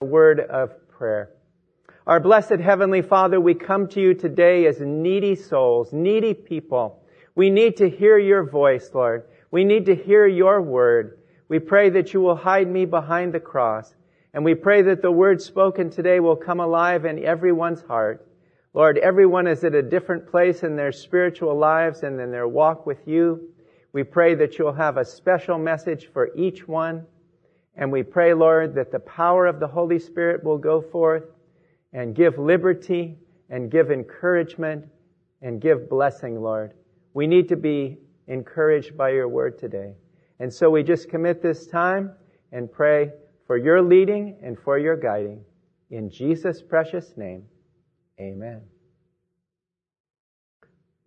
word of prayer. Our blessed Heavenly Father, we come to you today as needy souls, needy people. We need to hear your voice, Lord. We need to hear your word. We pray that you will hide me behind the cross. And we pray that the word spoken today will come alive in everyone's heart. Lord, everyone is at a different place in their spiritual lives and in their walk with you. We pray that you'll have a special message for each one. And we pray, Lord, that the power of the Holy Spirit will go forth and give liberty and give encouragement and give blessing, Lord. We need to be encouraged by your word today. And so we just commit this time and pray for your leading and for your guiding. In Jesus' precious name, amen.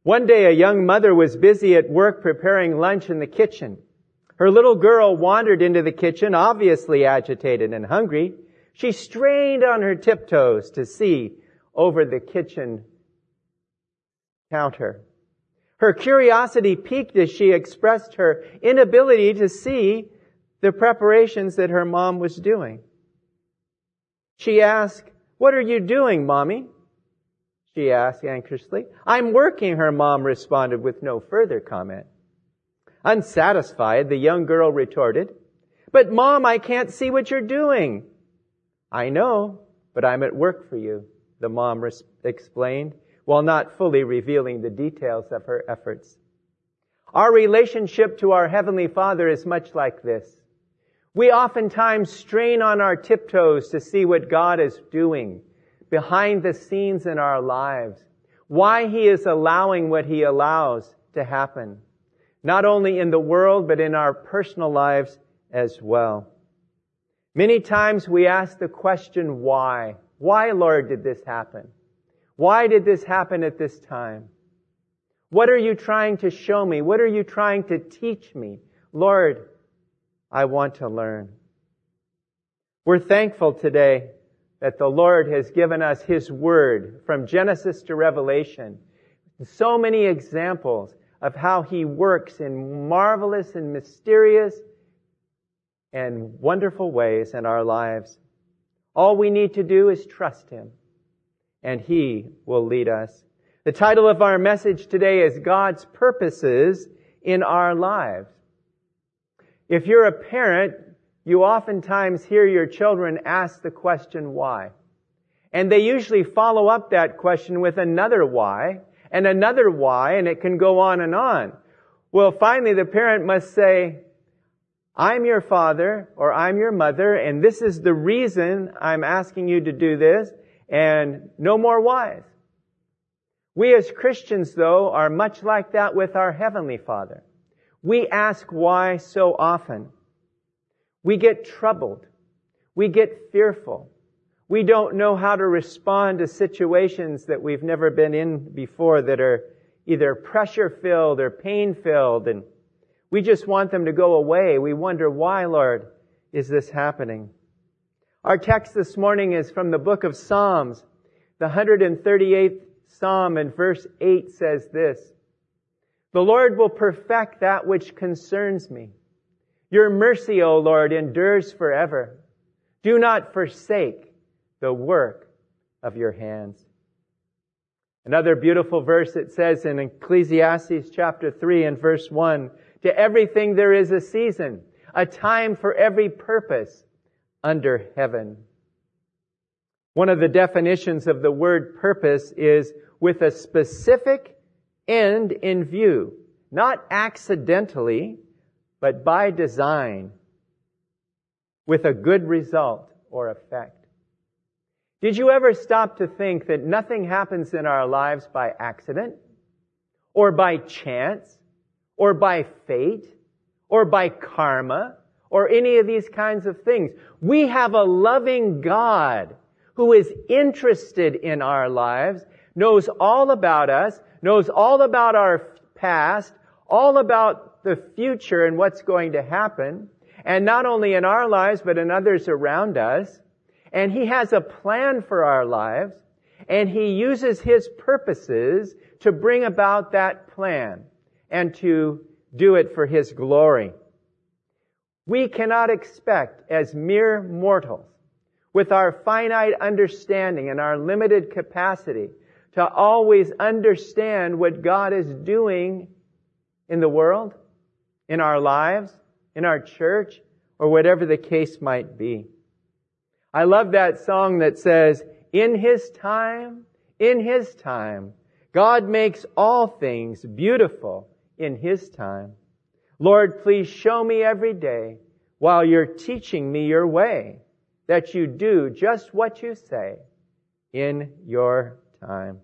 One day a young mother was busy at work preparing lunch in the kitchen. Her little girl wandered into the kitchen, obviously agitated and hungry. She strained on her tiptoes to see over the kitchen counter. Her curiosity piqued as she expressed her inability to see the preparations that her mom was doing. She asked, What are you doing, mommy? She asked anxiously. I'm working, her mom responded with no further comment. Unsatisfied, the young girl retorted, But mom, I can't see what you're doing. I know, but I'm at work for you, the mom res- explained, while not fully revealing the details of her efforts. Our relationship to our Heavenly Father is much like this. We oftentimes strain on our tiptoes to see what God is doing behind the scenes in our lives, why He is allowing what He allows to happen not only in the world, but in our personal lives as well. Many times we ask the question, why? Why, Lord, did this happen? Why did this happen at this time? What are you trying to show me? What are you trying to teach me? Lord, I want to learn. We're thankful today that the Lord has given us His Word from Genesis to Revelation. So many examples of how He works in marvelous and mysterious and wonderful ways in our lives. All we need to do is trust Him, and He will lead us. The title of our message today is God's Purposes in Our Lives. If you're a parent, you oftentimes hear your children ask the question why. And they usually follow up that question with another why and another why, and it can go on and on. Well, finally the parent must say, I'm your father or I'm your mother and this is the reason I'm asking you to do this and no more whys. We as Christians though are much like that with our Heavenly Father. We ask why so often. We get troubled. We get fearful. We don't know how to respond to situations that we've never been in before that are either pressure filled or pain filled and we just want them to go away. We wonder why, Lord, is this happening? Our text this morning is from the book of Psalms. The 138th Psalm and verse 8 says this, The Lord will perfect that which concerns me. Your mercy, O Lord, endures forever. Do not forsake the work of your hands. Another beautiful verse it says in Ecclesiastes chapter 3 and verse 1, to everything there is a season, a time for every purpose under heaven. One of the definitions of the word purpose is with a specific end in view, not accidentally, but by design, with a good result or effect. Did you ever stop to think that nothing happens in our lives by accident, or by chance, or by fate, or by karma, or any of these kinds of things? We have a loving God who is interested in our lives, knows all about us, knows all about our past, all about the future and what's going to happen, and not only in our lives, but in others around us. And He has a plan for our lives, and He uses His purposes to bring about that plan and to do it for His glory. We cannot expect as mere mortals, with our finite understanding and our limited capacity to always understand what God is doing in the world, in our lives, in our church, or whatever the case might be. I love that song that says, in His time, in His time, God makes all things beautiful in His time. Lord, please show me every day while you're teaching me your way that you do just what you say in your time.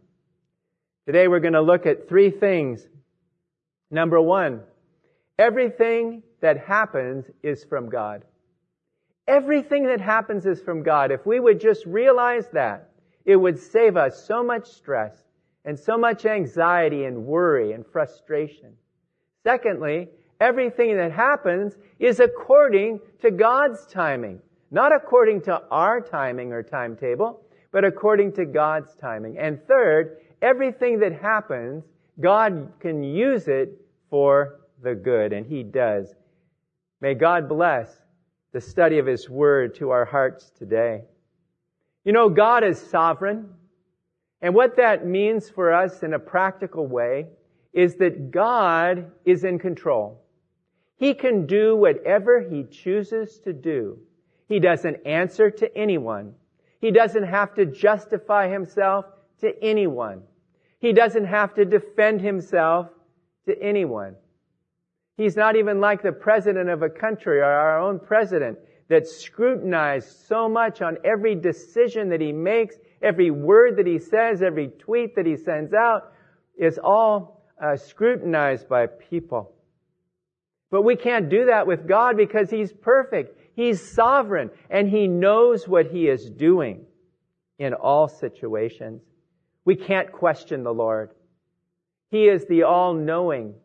Today we're going to look at three things. Number one, everything that happens is from God. Everything that happens is from God. If we would just realize that, it would save us so much stress and so much anxiety and worry and frustration. Secondly, everything that happens is according to God's timing. Not according to our timing or timetable, but according to God's timing. And third, everything that happens, God can use it for the good, and He does. May God bless the study of His Word to our hearts today. You know, God is sovereign. And what that means for us in a practical way is that God is in control. He can do whatever He chooses to do. He doesn't answer to anyone. He doesn't have to justify himself to anyone. He doesn't have to defend himself to anyone. He's not even like the president of a country or our own president that's scrutinized so much on every decision that he makes, every word that he says, every tweet that he sends out is all uh, scrutinized by people. But we can't do that with God because He's perfect. He's sovereign and He knows what He is doing in all situations. We can't question the Lord. He is the all-knowing,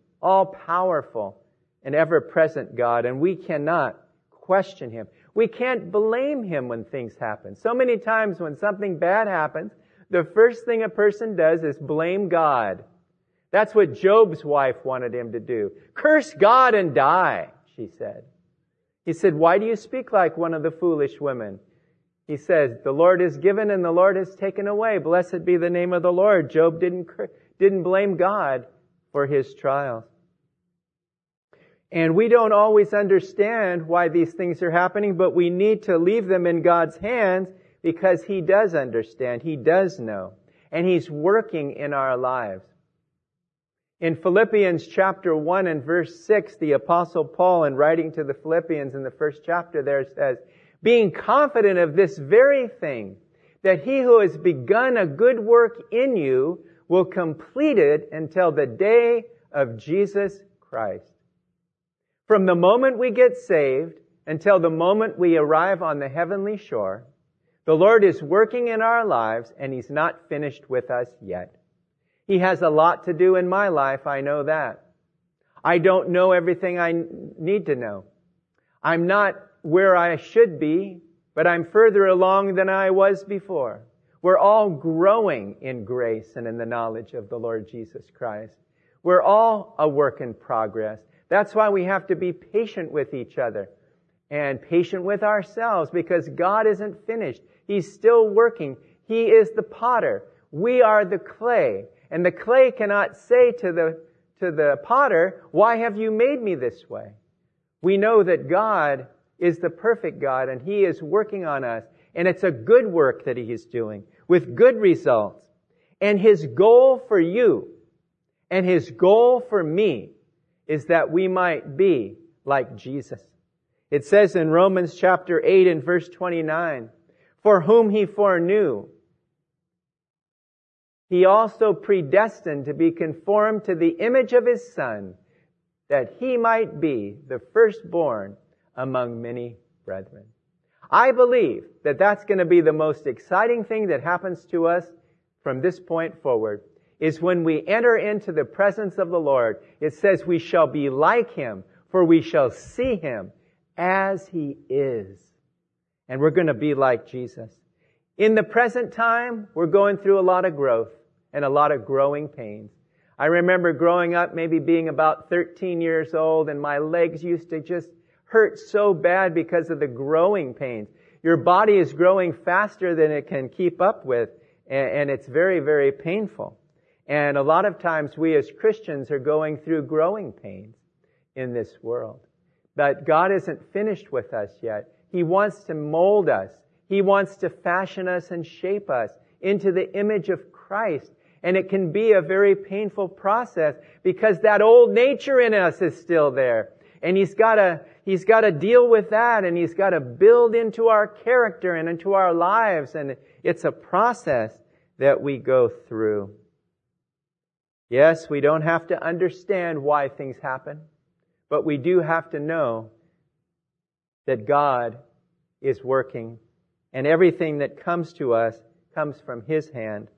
all-powerful, and ever-present God, and we cannot question Him. We can't blame Him when things happen. So many times when something bad happens, the first thing a person does is blame God. That's what Job's wife wanted him to do. Curse God and die, she said. He said, Why do you speak like one of the foolish women? He says, The Lord is given and the Lord is taken away. Blessed be the name of the Lord. Job didn't, didn't blame God for his trials. And we don't always understand why these things are happening, but we need to leave them in God's hands because He does understand. He does know. And He's working in our lives. In Philippians chapter 1 and verse 6, the apostle Paul, in writing to the Philippians in the first chapter there says, being confident of this very thing, that he who has begun a good work in you will complete it until the day of Jesus Christ. From the moment we get saved until the moment we arrive on the heavenly shore, the Lord is working in our lives and He's not finished with us yet. He has a lot to do in my life, I know that. I don't know everything I need to know. I'm not where I should be, but I'm further along than I was before. We're all growing in grace and in the knowledge of the Lord Jesus Christ. We're all a work in progress. That's why we have to be patient with each other and patient with ourselves because God isn't finished. He's still working. He is the potter. We are the clay. And the clay cannot say to the, to the potter, why have you made me this way? We know that God is the perfect God and He is working on us. And it's a good work that He is doing with good results. And His goal for you and His goal for me is that we might be like Jesus. It says in Romans chapter 8 and verse 29, for whom He foreknew, he also predestined to be conformed to the image of his son, that he might be the firstborn among many brethren. I believe that that's going to be the most exciting thing that happens to us from this point forward is when we enter into the presence of the Lord. It says we shall be like him, for we shall see him as he is. And we're going to be like Jesus. In the present time, we're going through a lot of growth and a lot of growing pains. I remember growing up, maybe being about 13 years old, and my legs used to just hurt so bad because of the growing pains. your body is growing faster than it can keep up with, and, it's very, very painful. And a lot of times we as Christians are going through growing pains in this world. But God isn't finished with us yet. He wants to mold us. He wants to fashion us and shape us into the image of Christ. And it can be a very painful process because that old nature in us is still there. And He's gotta, He's gotta deal with that and He's gotta build into our character and into our lives. And it's a process that we go through. Yes, we don't have to understand why things happen, but we do have to know that God is working and everything that comes to us comes from His hand.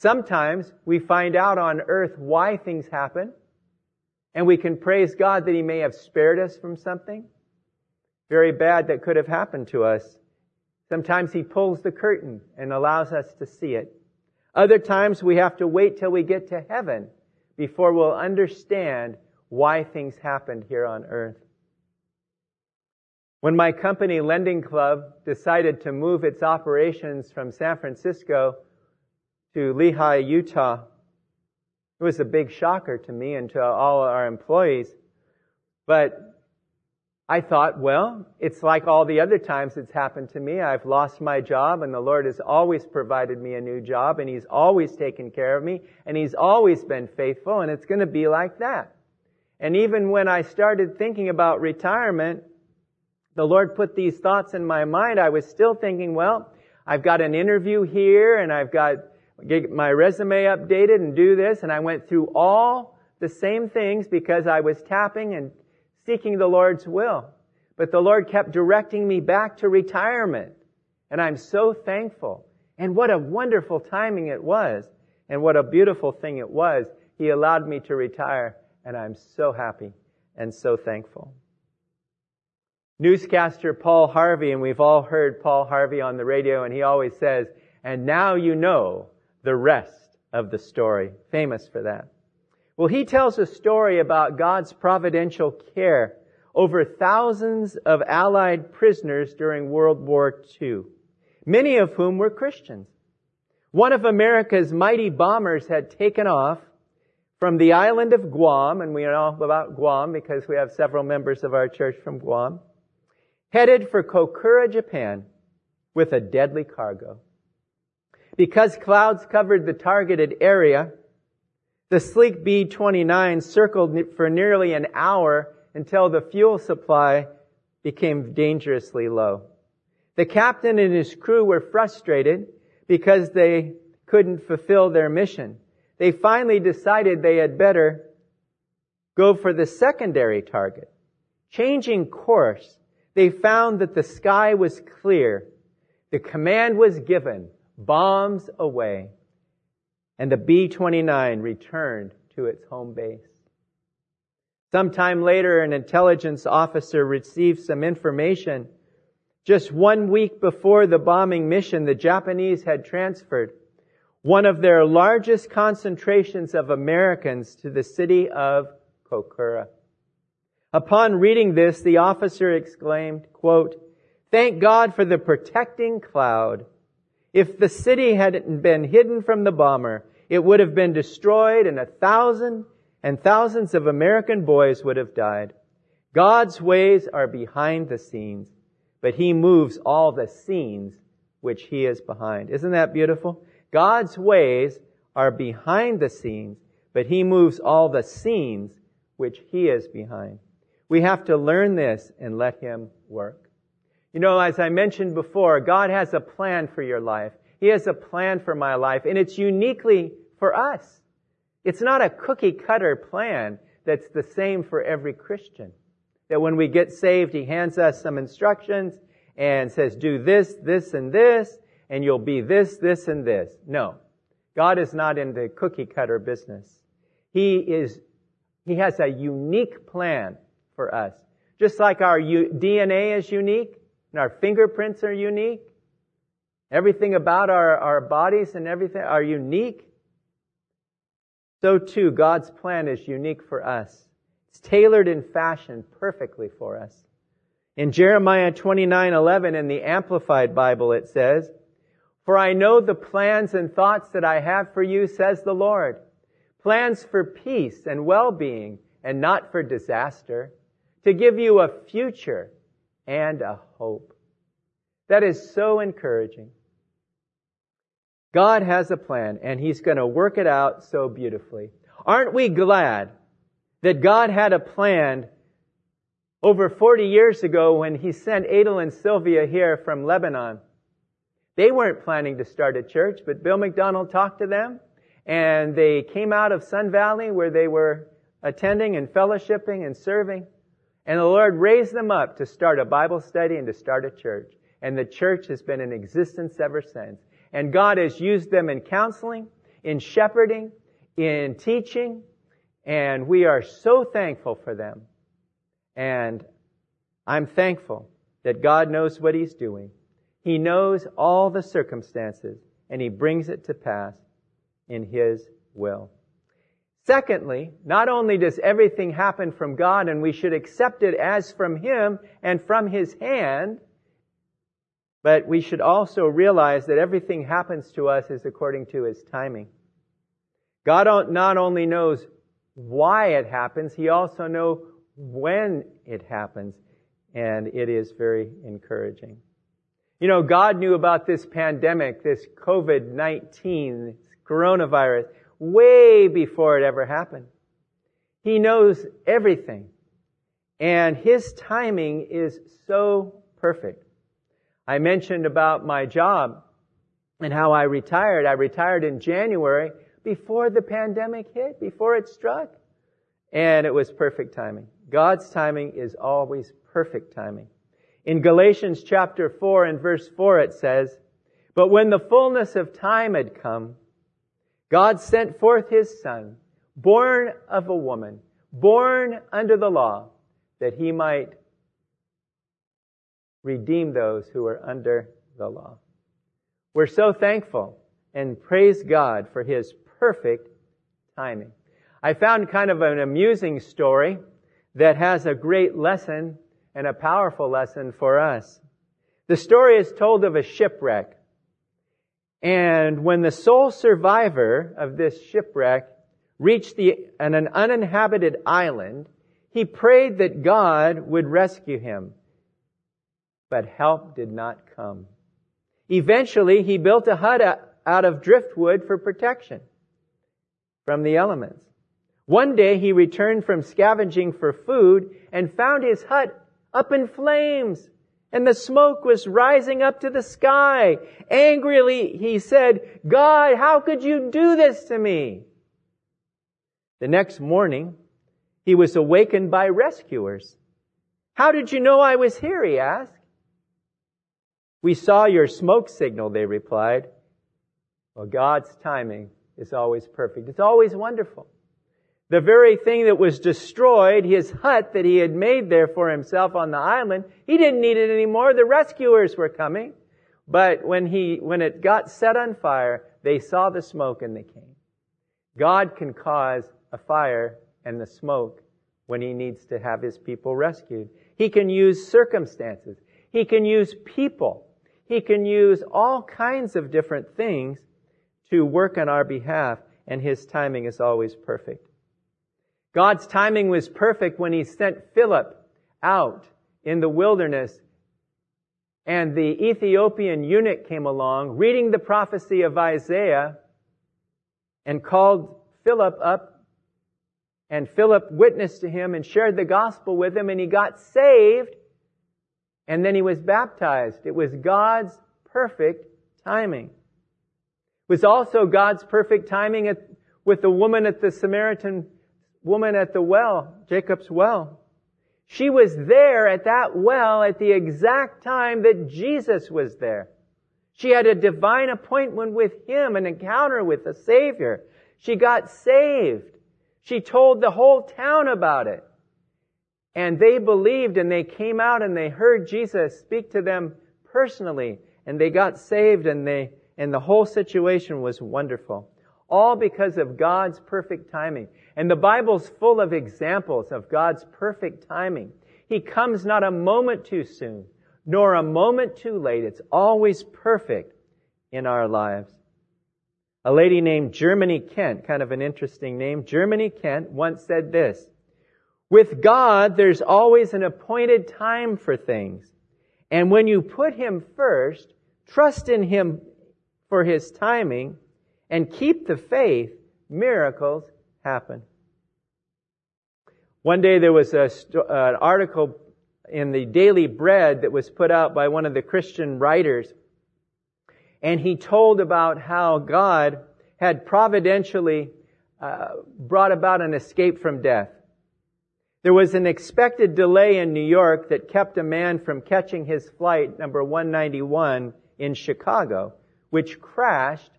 Sometimes we find out on earth why things happen and we can praise God that He may have spared us from something very bad that could have happened to us. Sometimes He pulls the curtain and allows us to see it. Other times we have to wait till we get to heaven before we'll understand why things happened here on earth. When my company, Lending Club, decided to move its operations from San Francisco to Lehi, Utah, it was a big shocker to me and to all our employees. But I thought, well, it's like all the other times it's happened to me. I've lost my job and the Lord has always provided me a new job and He's always taken care of me and He's always been faithful and it's going to be like that. And even when I started thinking about retirement, the Lord put these thoughts in my mind. I was still thinking, well, I've got an interview here and I've got get my resume updated and do this. And I went through all the same things because I was tapping and seeking the Lord's will. But the Lord kept directing me back to retirement. And I'm so thankful. And what a wonderful timing it was. And what a beautiful thing it was. He allowed me to retire. And I'm so happy and so thankful. Newscaster Paul Harvey, and we've all heard Paul Harvey on the radio, and he always says, and now you know the rest of the story. Famous for that. Well, he tells a story about God's providential care over thousands of Allied prisoners during World War II, many of whom were Christians. One of America's mighty bombers had taken off from the island of Guam, and we know about Guam because we have several members of our church from Guam, headed for Kokura, Japan, with a deadly cargo. Because clouds covered the targeted area, the sleek B-29 circled for nearly an hour until the fuel supply became dangerously low. The captain and his crew were frustrated because they couldn't fulfill their mission. They finally decided they had better go for the secondary target. Changing course, they found that the sky was clear. The command was given, bombs away and the B-29 returned to its home base. Sometime later, an intelligence officer received some information. Just one week before the bombing mission, the Japanese had transferred one of their largest concentrations of Americans to the city of Kokura. Upon reading this, the officer exclaimed, quote, Thank God for the protecting cloud if the city hadn't been hidden from the bomber, it would have been destroyed and a thousand and thousands of American boys would have died. God's ways are behind the scenes, but He moves all the scenes which He is behind. Isn't that beautiful? God's ways are behind the scenes, but He moves all the scenes which He is behind. We have to learn this and let Him work. You know, as I mentioned before, God has a plan for your life. He has a plan for my life, and it's uniquely for us. It's not a cookie cutter plan that's the same for every Christian. That when we get saved, He hands us some instructions and says, do this, this, and this, and you'll be this, this, and this. No. God is not in the cookie cutter business. He is, He has a unique plan for us. Just like our DNA is unique, and our fingerprints are unique. Everything about our, our bodies and everything are unique. So too, God's plan is unique for us. It's tailored and fashioned perfectly for us. In Jeremiah 29:11 in the Amplified Bible it says, "For I know the plans and thoughts that I have for you," says the Lord, "plans for peace and well-being and not for disaster, to give you a future and a hope." That is so encouraging. God has a plan and He's going to work it out so beautifully. Aren't we glad that God had a plan over 40 years ago when He sent Adel and Sylvia here from Lebanon? They weren't planning to start a church, but Bill McDonald talked to them and they came out of Sun Valley where they were attending and fellowshipping and serving. And the Lord raised them up to start a Bible study and to start a church. And the church has been in existence ever since. And God has used them in counseling, in shepherding, in teaching, and we are so thankful for them. And I'm thankful that God knows what He's doing. He knows all the circumstances, and He brings it to pass in His will. Secondly, not only does everything happen from God and we should accept it as from Him and from His hand, but we should also realize that everything happens to us is according to His timing. God not only knows why it happens, He also knows when it happens, and it is very encouraging. You know, God knew about this pandemic, this COVID-19, this coronavirus, way before it ever happened. He knows everything. And His timing is so perfect. I mentioned about my job and how I retired. I retired in January before the pandemic hit, before it struck. And it was perfect timing. God's timing is always perfect timing. In Galatians chapter 4 and verse 4 it says, But when the fullness of time had come, God sent forth his son, born of a woman, born under the law, that he might redeem those who are under the law. We're so thankful and praise God for His perfect timing. I found kind of an amusing story that has a great lesson and a powerful lesson for us. The story is told of a shipwreck. And when the sole survivor of this shipwreck reached the, an, an uninhabited island, he prayed that God would rescue him but help did not come. Eventually, he built a hut out of driftwood for protection from the elements. One day he returned from scavenging for food and found his hut up in flames and the smoke was rising up to the sky. Angrily he said, God, how could you do this to me? The next morning, he was awakened by rescuers. How did you know I was here? he asked. We saw your smoke signal, they replied. Well, God's timing is always perfect. It's always wonderful. The very thing that was destroyed, his hut that he had made there for himself on the island, he didn't need it anymore. The rescuers were coming. But when he, when it got set on fire, they saw the smoke and they came. God can cause a fire and the smoke when he needs to have his people rescued. He can use circumstances. He can use people. He can use all kinds of different things to work on our behalf, and His timing is always perfect. God's timing was perfect when He sent Philip out in the wilderness, and the Ethiopian eunuch came along, reading the prophecy of Isaiah, and called Philip up, and Philip witnessed to him and shared the gospel with him, and he got saved and then he was baptized. It was God's perfect timing. It was also God's perfect timing at, with the woman at the Samaritan woman at the well, Jacob's well. She was there at that well at the exact time that Jesus was there. She had a divine appointment with Him, an encounter with the Savior. She got saved. She told the whole town about it. And they believed and they came out and they heard Jesus speak to them personally and they got saved and they, and the whole situation was wonderful. All because of God's perfect timing. And the Bible's full of examples of God's perfect timing. He comes not a moment too soon, nor a moment too late. It's always perfect in our lives. A lady named Germany Kent, kind of an interesting name, Germany Kent once said this, with God, there's always an appointed time for things. And when you put Him first, trust in Him for His timing, and keep the faith, miracles happen. One day there was a, an article in the Daily Bread that was put out by one of the Christian writers. And he told about how God had providentially uh, brought about an escape from death. There was an expected delay in New York that kept a man from catching his flight number 191 in Chicago, which crashed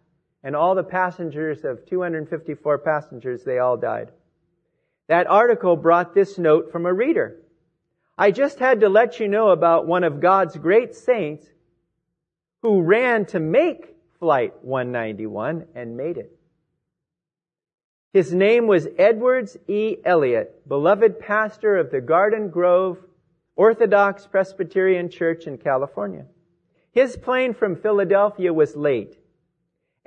and all the passengers of 254 passengers, they all died. That article brought this note from a reader. I just had to let you know about one of God's great saints who ran to make Flight 191 and made it. His name was Edwards E. Elliott, beloved pastor of the Garden Grove Orthodox Presbyterian Church in California. His plane from Philadelphia was late,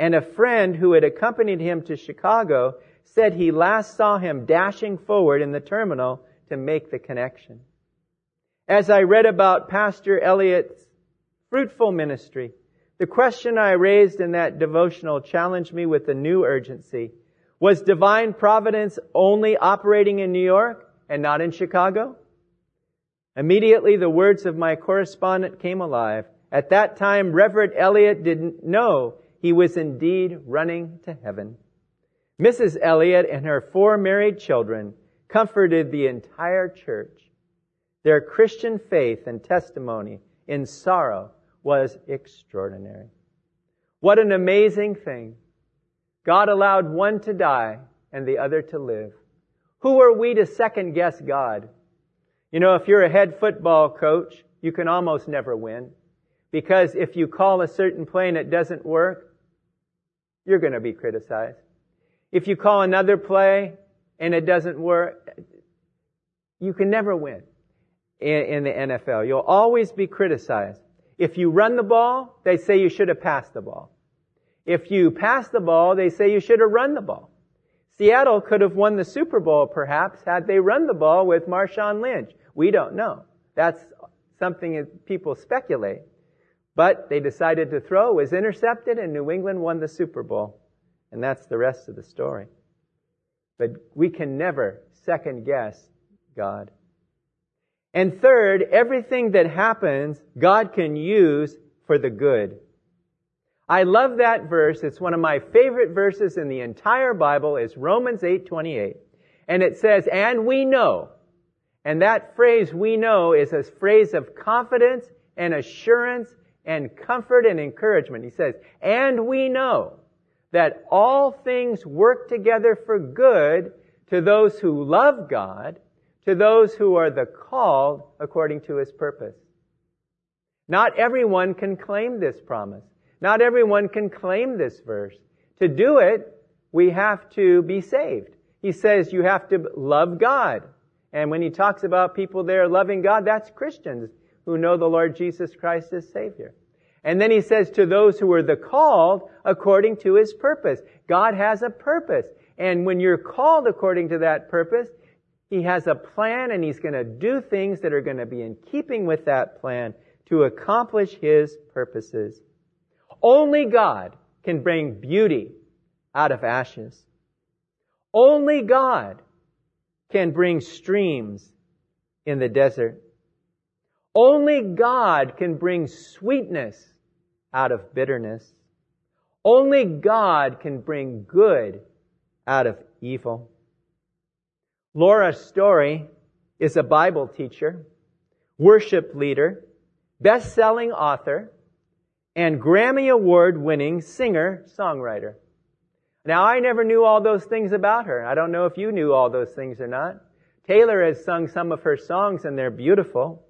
and a friend who had accompanied him to Chicago said he last saw him dashing forward in the terminal to make the connection. As I read about Pastor Elliott's fruitful ministry, the question I raised in that devotional challenged me with a new urgency. Was divine providence only operating in New York and not in Chicago? Immediately the words of my correspondent came alive. At that time, Reverend Elliott didn't know he was indeed running to heaven. Mrs. Elliott and her four married children comforted the entire church. Their Christian faith and testimony in sorrow was extraordinary. What an amazing thing. God allowed one to die and the other to live. Who are we to second guess God? You know, if you're a head football coach, you can almost never win. Because if you call a certain play and it doesn't work, you're going to be criticized. If you call another play and it doesn't work, you can never win in, the NFL. You'll always be criticized. If you run the ball, they say you should have passed the ball. If you pass the ball, they say you should have run the ball. Seattle could have won the Super Bowl perhaps had they run the ball with Marshawn Lynch. We don't know. That's something that people speculate. But they decided to throw, was intercepted, and New England won the Super Bowl. And that's the rest of the story. But we can never second guess God. And third, everything that happens, God can use for the good. I love that verse. It's one of my favorite verses in the entire Bible is Romans 8:28. And it says, "And we know." And that phrase we know is a phrase of confidence and assurance and comfort and encouragement. He says, "And we know that all things work together for good to those who love God, to those who are the called according to his purpose. Not everyone can claim this promise. Not everyone can claim this verse. To do it, we have to be saved. He says you have to love God. And when he talks about people there loving God, that's Christians who know the Lord Jesus Christ as Savior. And then he says to those who are the called according to his purpose. God has a purpose. And when you're called according to that purpose, he has a plan and he's going to do things that are going to be in keeping with that plan to accomplish his purposes. Only God can bring beauty out of ashes. Only God can bring streams in the desert. Only God can bring sweetness out of bitterness. Only God can bring good out of evil. Laura Story is a Bible teacher, worship leader, best-selling author, and Grammy Award winning singer songwriter. Now, I never knew all those things about her. I don't know if you knew all those things or not. Taylor has sung some of her songs and they're beautiful,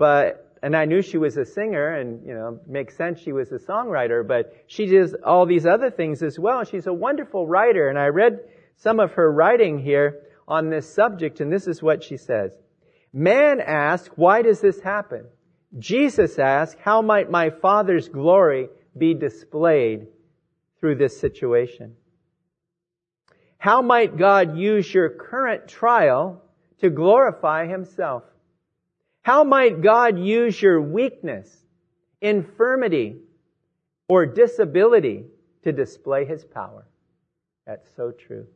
but, and I knew she was a singer and, you know, makes sense she was a songwriter, but she does all these other things as well. She's a wonderful writer and I read some of her writing here on this subject and this is what she says. Man asks, why does this happen? Jesus asks, how might my Father's glory be displayed through this situation? How might God use your current trial to glorify Himself? How might God use your weakness, infirmity, or disability to display His power? That's so true.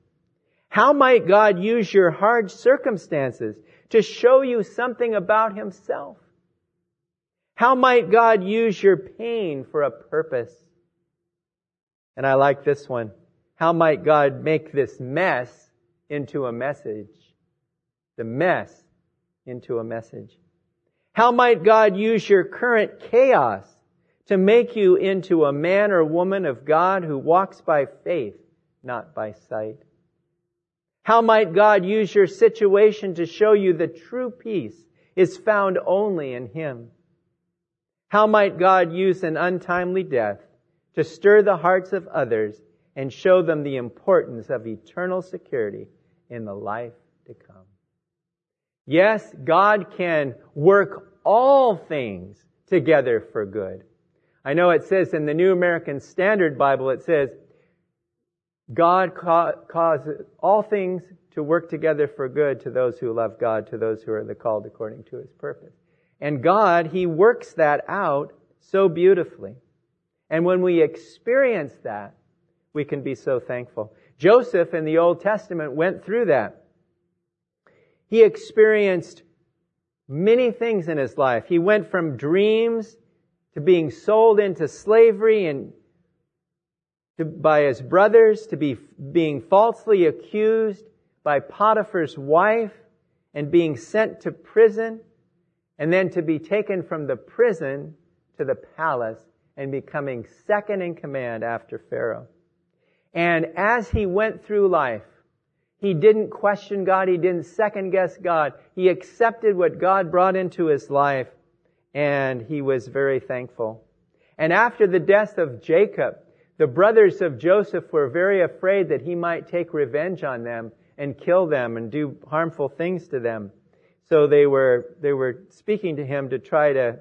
How might God use your hard circumstances to show you something about Himself? How might God use your pain for a purpose? And I like this one. How might God make this mess into a message? The mess into a message. How might God use your current chaos to make you into a man or woman of God who walks by faith, not by sight? How might God use your situation to show you the true peace is found only in Him? How might God use an untimely death to stir the hearts of others and show them the importance of eternal security in the life to come? Yes, God can work all things together for good. I know it says in the New American Standard Bible, it says, God ca- causes all things to work together for good to those who love God, to those who are the called according to his purpose. And God, He works that out so beautifully. And when we experience that, we can be so thankful. Joseph in the Old Testament went through that. He experienced many things in his life. He went from dreams to being sold into slavery and to, by his brothers, to be being falsely accused by Potiphar's wife and being sent to prison, and then to be taken from the prison to the palace and becoming second in command after Pharaoh. And as he went through life, he didn't question God. He didn't second guess God. He accepted what God brought into his life and he was very thankful. And after the death of Jacob, the brothers of Joseph were very afraid that he might take revenge on them and kill them and do harmful things to them. So they were, they were speaking to him to try to,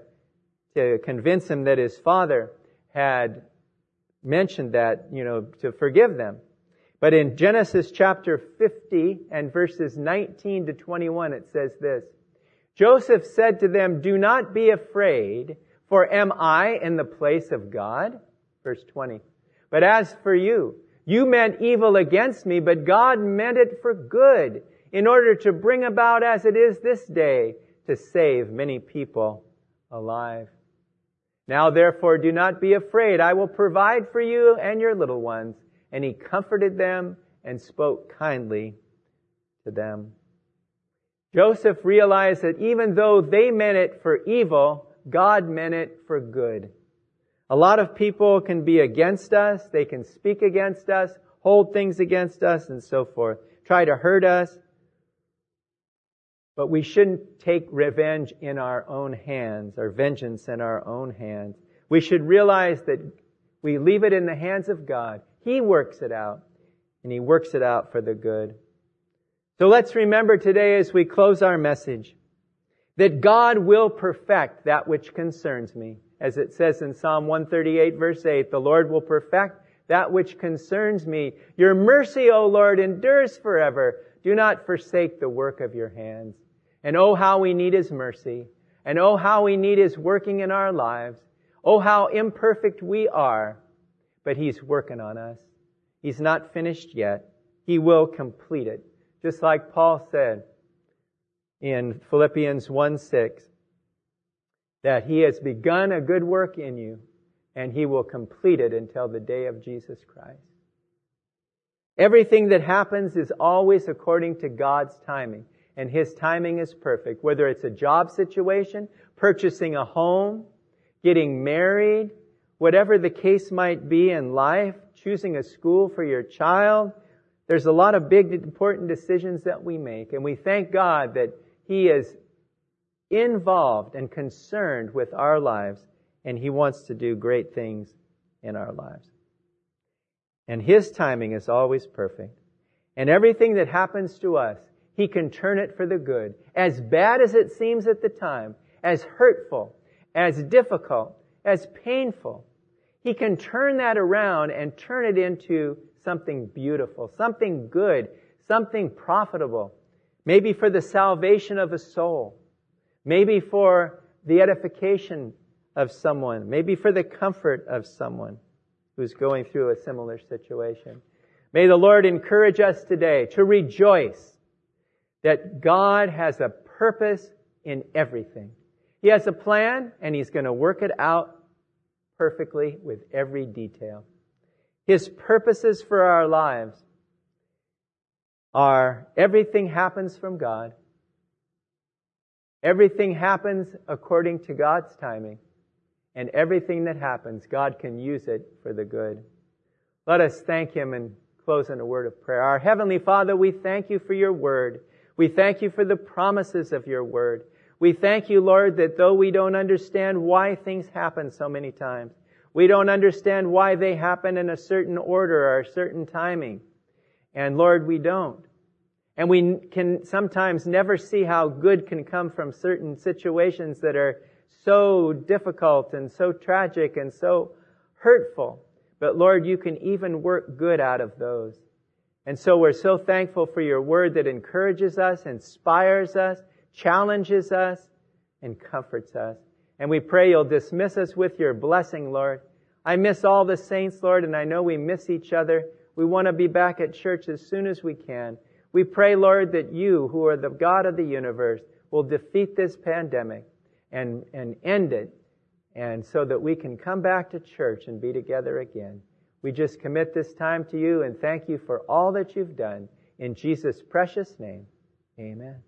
to convince him that his father had mentioned that, you know, to forgive them. But in Genesis chapter 50 and verses 19 to 21, it says this, Joseph said to them, do not be afraid, for am I in the place of God? Verse 20. But as for you, you meant evil against me, but God meant it for good, in order to bring about as it is this day, to save many people alive. Now therefore do not be afraid. I will provide for you and your little ones. And he comforted them and spoke kindly to them. Joseph realized that even though they meant it for evil, God meant it for good. A lot of people can be against us, they can speak against us, hold things against us, and so forth, try to hurt us. But we shouldn't take revenge in our own hands, or vengeance in our own hands. We should realize that we leave it in the hands of God. He works it out, and He works it out for the good. So let's remember today as we close our message that God will perfect that which concerns me. As it says in Psalm 138 verse 8, the Lord will perfect that which concerns me. Your mercy, O Lord, endures forever. Do not forsake the work of your hands. And oh, how we need His mercy. And oh, how we need His working in our lives. Oh, how imperfect we are. But He's working on us. He's not finished yet. He will complete it. Just like Paul said in Philippians 1 6, that he has begun a good work in you and he will complete it until the day of Jesus Christ. Everything that happens is always according to God's timing and his timing is perfect. Whether it's a job situation, purchasing a home, getting married, whatever the case might be in life, choosing a school for your child, there's a lot of big important decisions that we make and we thank God that he is involved and concerned with our lives, and He wants to do great things in our lives. And His timing is always perfect. And everything that happens to us, He can turn it for the good. As bad as it seems at the time, as hurtful, as difficult, as painful, He can turn that around and turn it into something beautiful, something good, something profitable. Maybe for the salvation of a soul. Maybe for the edification of someone. Maybe for the comfort of someone who's going through a similar situation. May the Lord encourage us today to rejoice that God has a purpose in everything. He has a plan and He's going to work it out perfectly with every detail. His purposes for our lives are everything happens from God. Everything happens according to God's timing. And everything that happens, God can use it for the good. Let us thank Him and close in a word of prayer. Our Heavenly Father, we thank you for your word. We thank you for the promises of your word. We thank you, Lord, that though we don't understand why things happen so many times, we don't understand why they happen in a certain order or a certain timing. And Lord, we don't. And we can sometimes never see how good can come from certain situations that are so difficult and so tragic and so hurtful. But Lord, you can even work good out of those. And so we're so thankful for your word that encourages us, inspires us, challenges us, and comforts us. And we pray you'll dismiss us with your blessing, Lord. I miss all the saints, Lord, and I know we miss each other. We want to be back at church as soon as we can. We pray, Lord, that you, who are the God of the universe, will defeat this pandemic and, and end it, and so that we can come back to church and be together again. We just commit this time to you and thank you for all that you've done. In Jesus' precious name, amen.